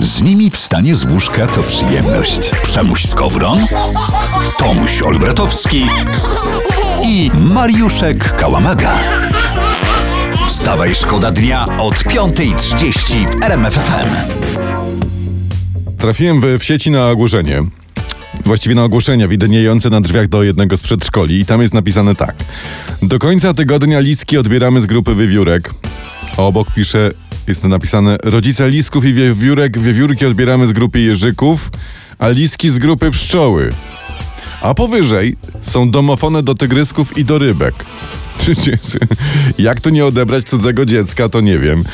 Z nimi wstanie z łóżka to przyjemność. Przemuś Skowron, Tomuś Olbratowski i Mariuszek Kałamaga. Wstawaj, szkoda dnia od 5.30 w RMFFM. Trafiłem w, w sieci na ogłoszenie. Właściwie na ogłoszenia widniejące na drzwiach do jednego z przedszkoli i tam jest napisane tak. Do końca tygodnia listki odbieramy z grupy wiewiórek. A obok pisze, jest napisane rodzice lisków i wiewiórek, wiewiórki odbieramy z grupy jeżyków, a liski z grupy pszczoły. A powyżej są domofony do tygrysków i do rybek. Jak tu nie odebrać cudzego dziecka, to nie wiem.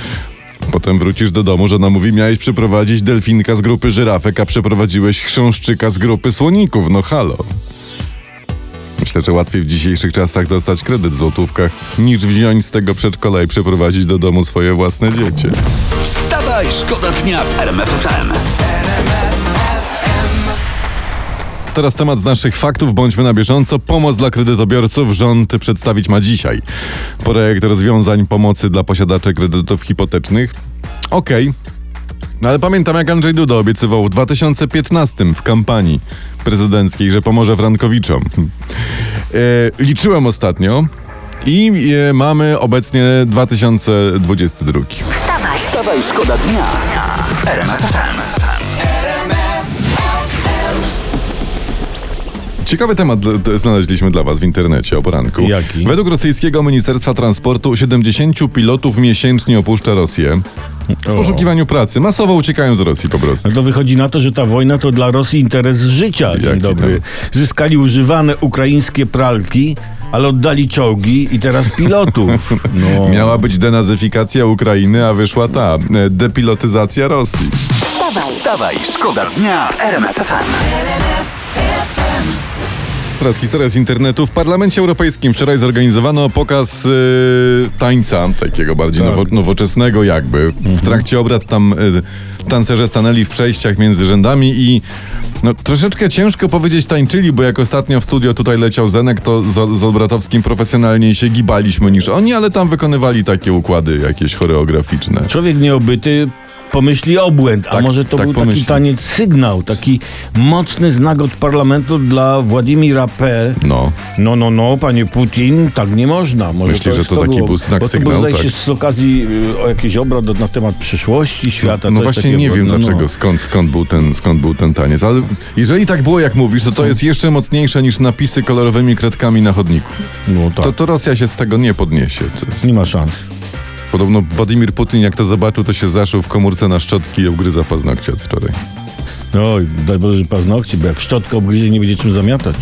Potem wrócisz do domu, żona mówi, miałeś przeprowadzić delfinka z grupy żyrafek, a przeprowadziłeś chrząszczyka z grupy słoników. No halo. Myślę, że łatwiej w dzisiejszych czasach dostać kredyt w złotówkach, niż wziąć z tego przedszkola i przeprowadzić do domu swoje własne dziecię. Wstawaj, szkoda dnia w RMFFM. Teraz temat z naszych faktów, bądźmy na bieżąco. Pomoc dla kredytobiorców rząd przedstawić ma dzisiaj. Projekt rozwiązań pomocy dla posiadaczy kredytów hipotecznych. Okej. No ale pamiętam jak Andrzej Duda obiecywał w 2015 w kampanii prezydenckiej, że pomoże Frankowiczom. E, liczyłem ostatnio i e, mamy obecnie 2022. Wstawaj, wstawaj, szkoda dnia. Ciekawy temat znaleźliśmy dla Was w internecie o poranku. Jaki? Według rosyjskiego Ministerstwa Transportu 70 pilotów miesięcznie opuszcza Rosję w poszukiwaniu pracy. Masowo uciekają z Rosji po prostu. No to wychodzi na to, że ta wojna to dla Rosji interes życia. Dzień Jaki dobry. Zyskali używane ukraińskie pralki, ale oddali czołgi i teraz pilotów. No. Miała być denazyfikacja Ukrainy, a wyszła ta e, depilotyzacja Rosji. Wstawaj, wstawaj, szkoda dnia w RMFFM. Teraz historia z internetu. W Parlamencie Europejskim wczoraj zorganizowano pokaz yy, tańca, takiego bardziej Tak. nowo, nowoczesnego jakby. W trakcie obrad tam yy, tancerze stanęli w przejściach między rzędami i no, troszeczkę ciężko powiedzieć tańczyli, bo jak ostatnio w studio tutaj leciał Zenek, to z, z Olbratowskim profesjonalniej się gibaliśmy niż oni, ale tam wykonywali takie układy jakieś choreograficzne. Człowiek nieobyty pomyśli obłęd, a Tak, może to tak był pomyśli. taki taniec sygnał, taki mocny znak od parlamentu dla Władimira P. No. No, no, no, panie Putin, tak nie można. Może Myślisz, że jest to taki było. był znak Bo to sygnał, Było, zdaje tak? się z okazji y, o jakiś obrad na temat przyszłości świata. No coś właśnie nie wiem No, no. dlaczego, skąd, skąd, był ten, skąd był ten taniec, ale jeżeli tak było jak mówisz, to to jest jeszcze mocniejsze niż napisy kolorowymi kredkami na chodniku. No tak, To, to Rosja się z tego nie podniesie. To, nie ma szans. Podobno Władimir Putin jak to zobaczył, to się zaszył w komórce na szczotki i ugryza paznokcie od wczoraj. Oj, daj Boże, że paznokcie, bo jak szczotka obgryzie, nie będzie czym zamiatać.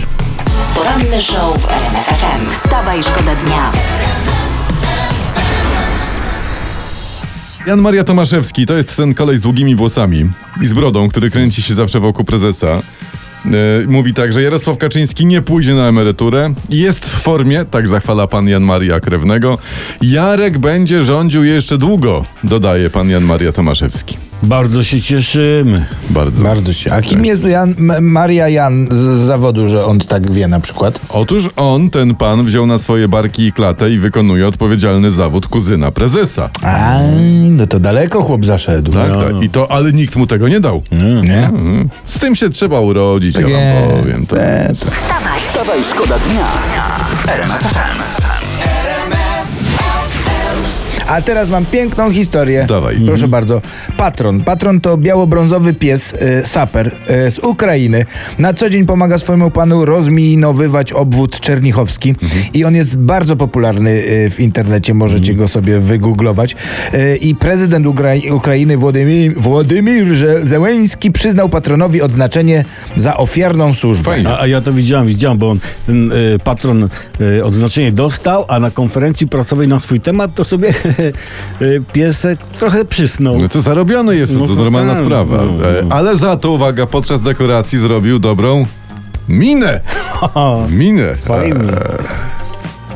Poranny show w RMFFM. Wstawaj, szkoda dnia. Jan Maria Tomaszewski to jest ten kolej z długimi włosami i z brodą, który kręci się zawsze wokół prezesa. E, mówi tak, że Jarosław Kaczyński nie pójdzie na emeryturę, jest w formie, tak zachwala pan Jan Maria Krewnego. Jarek będzie rządził jeszcze długo, dodaje pan Jan Maria Tomaszewski. Bardzo się cieszymy. Bardzo. Bardzo się. A kim jest Jan, Maria Jan z zawodu, że on tak wie na przykład? Otóż on, ten pan, wziął na swoje barki i klatę i wykonuje odpowiedzialny zawód kuzyna prezesa. A, no to daleko chłop zaszedł. Tak, No, tak. no. I to, ale nikt mu tego nie dał. Nie? Mhm. Z tym się trzeba urodzić, ja wam powiem. To. to. Wstawaj, wstawaj, szkoda dnia RMFFM. A teraz mam piękną historię. Dawaj. Proszę bardzo. Patron. Patron to biało-brązowy pies, y, saper y, z Ukrainy. Na co dzień pomaga swojemu panu rozminowywać obwód czernichowski. I on jest bardzo popularny y, w internecie. Możecie go sobie wygooglować. Y, I prezydent Ukrai- Ukrainy Władimir, Władimir przyznał patronowi odznaczenie za ofiarną służbę. Fajnie. A, a ja to widziałem, widziałem, bo on, ten y, patron y, odznaczenie dostał, a na konferencji prasowej na swój temat to sobie piesek trochę przysnął. No to zarobiony jest, to, No to to normalna tak, sprawa. no, E, no. Ale za to, uwaga, podczas dekoracji zrobił dobrą minę. Minę. Fajnie. E,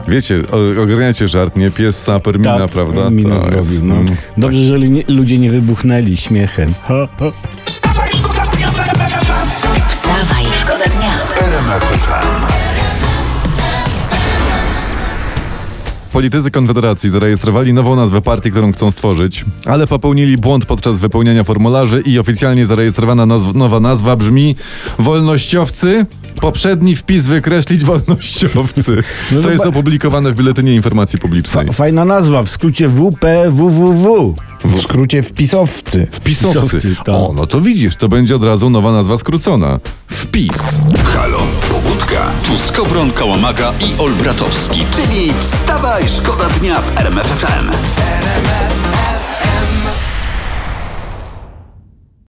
Wiecie, ogarniacie żart, nie? Pies, saper, mina, Tak, prawda? Minę To zrobił, jest, no. mm, Dobrze, że li- ludzie nie wybuchnęli śmiechem. Ha, ha. Wstawaj, szkoda dnia w RMFFM. Wstawaj, szkoda dnia. RMFFM. Politycy Konfederacji zarejestrowali nową nazwę partii, którą chcą stworzyć, ale popełnili błąd podczas wypełniania formularzy i oficjalnie zarejestrowana nazw- nowa nazwa brzmi Wolnościowcy. Poprzedni wpis wykreślić wolnościowcy. No To to jest opublikowane w Biuletynie Informacji Publicznej. Fa- fajna nazwa, w skrócie WPWWW. W skrócie wpisowcy. Wpisowcy. Wpisowcy, tak. O, no to widzisz, to będzie od razu nowa nazwa skrócona. Wpis. Halo. Tu Skowron, Kałamaga i Olbratowski, czyli wstawaj, szkoda dnia w RMFFM.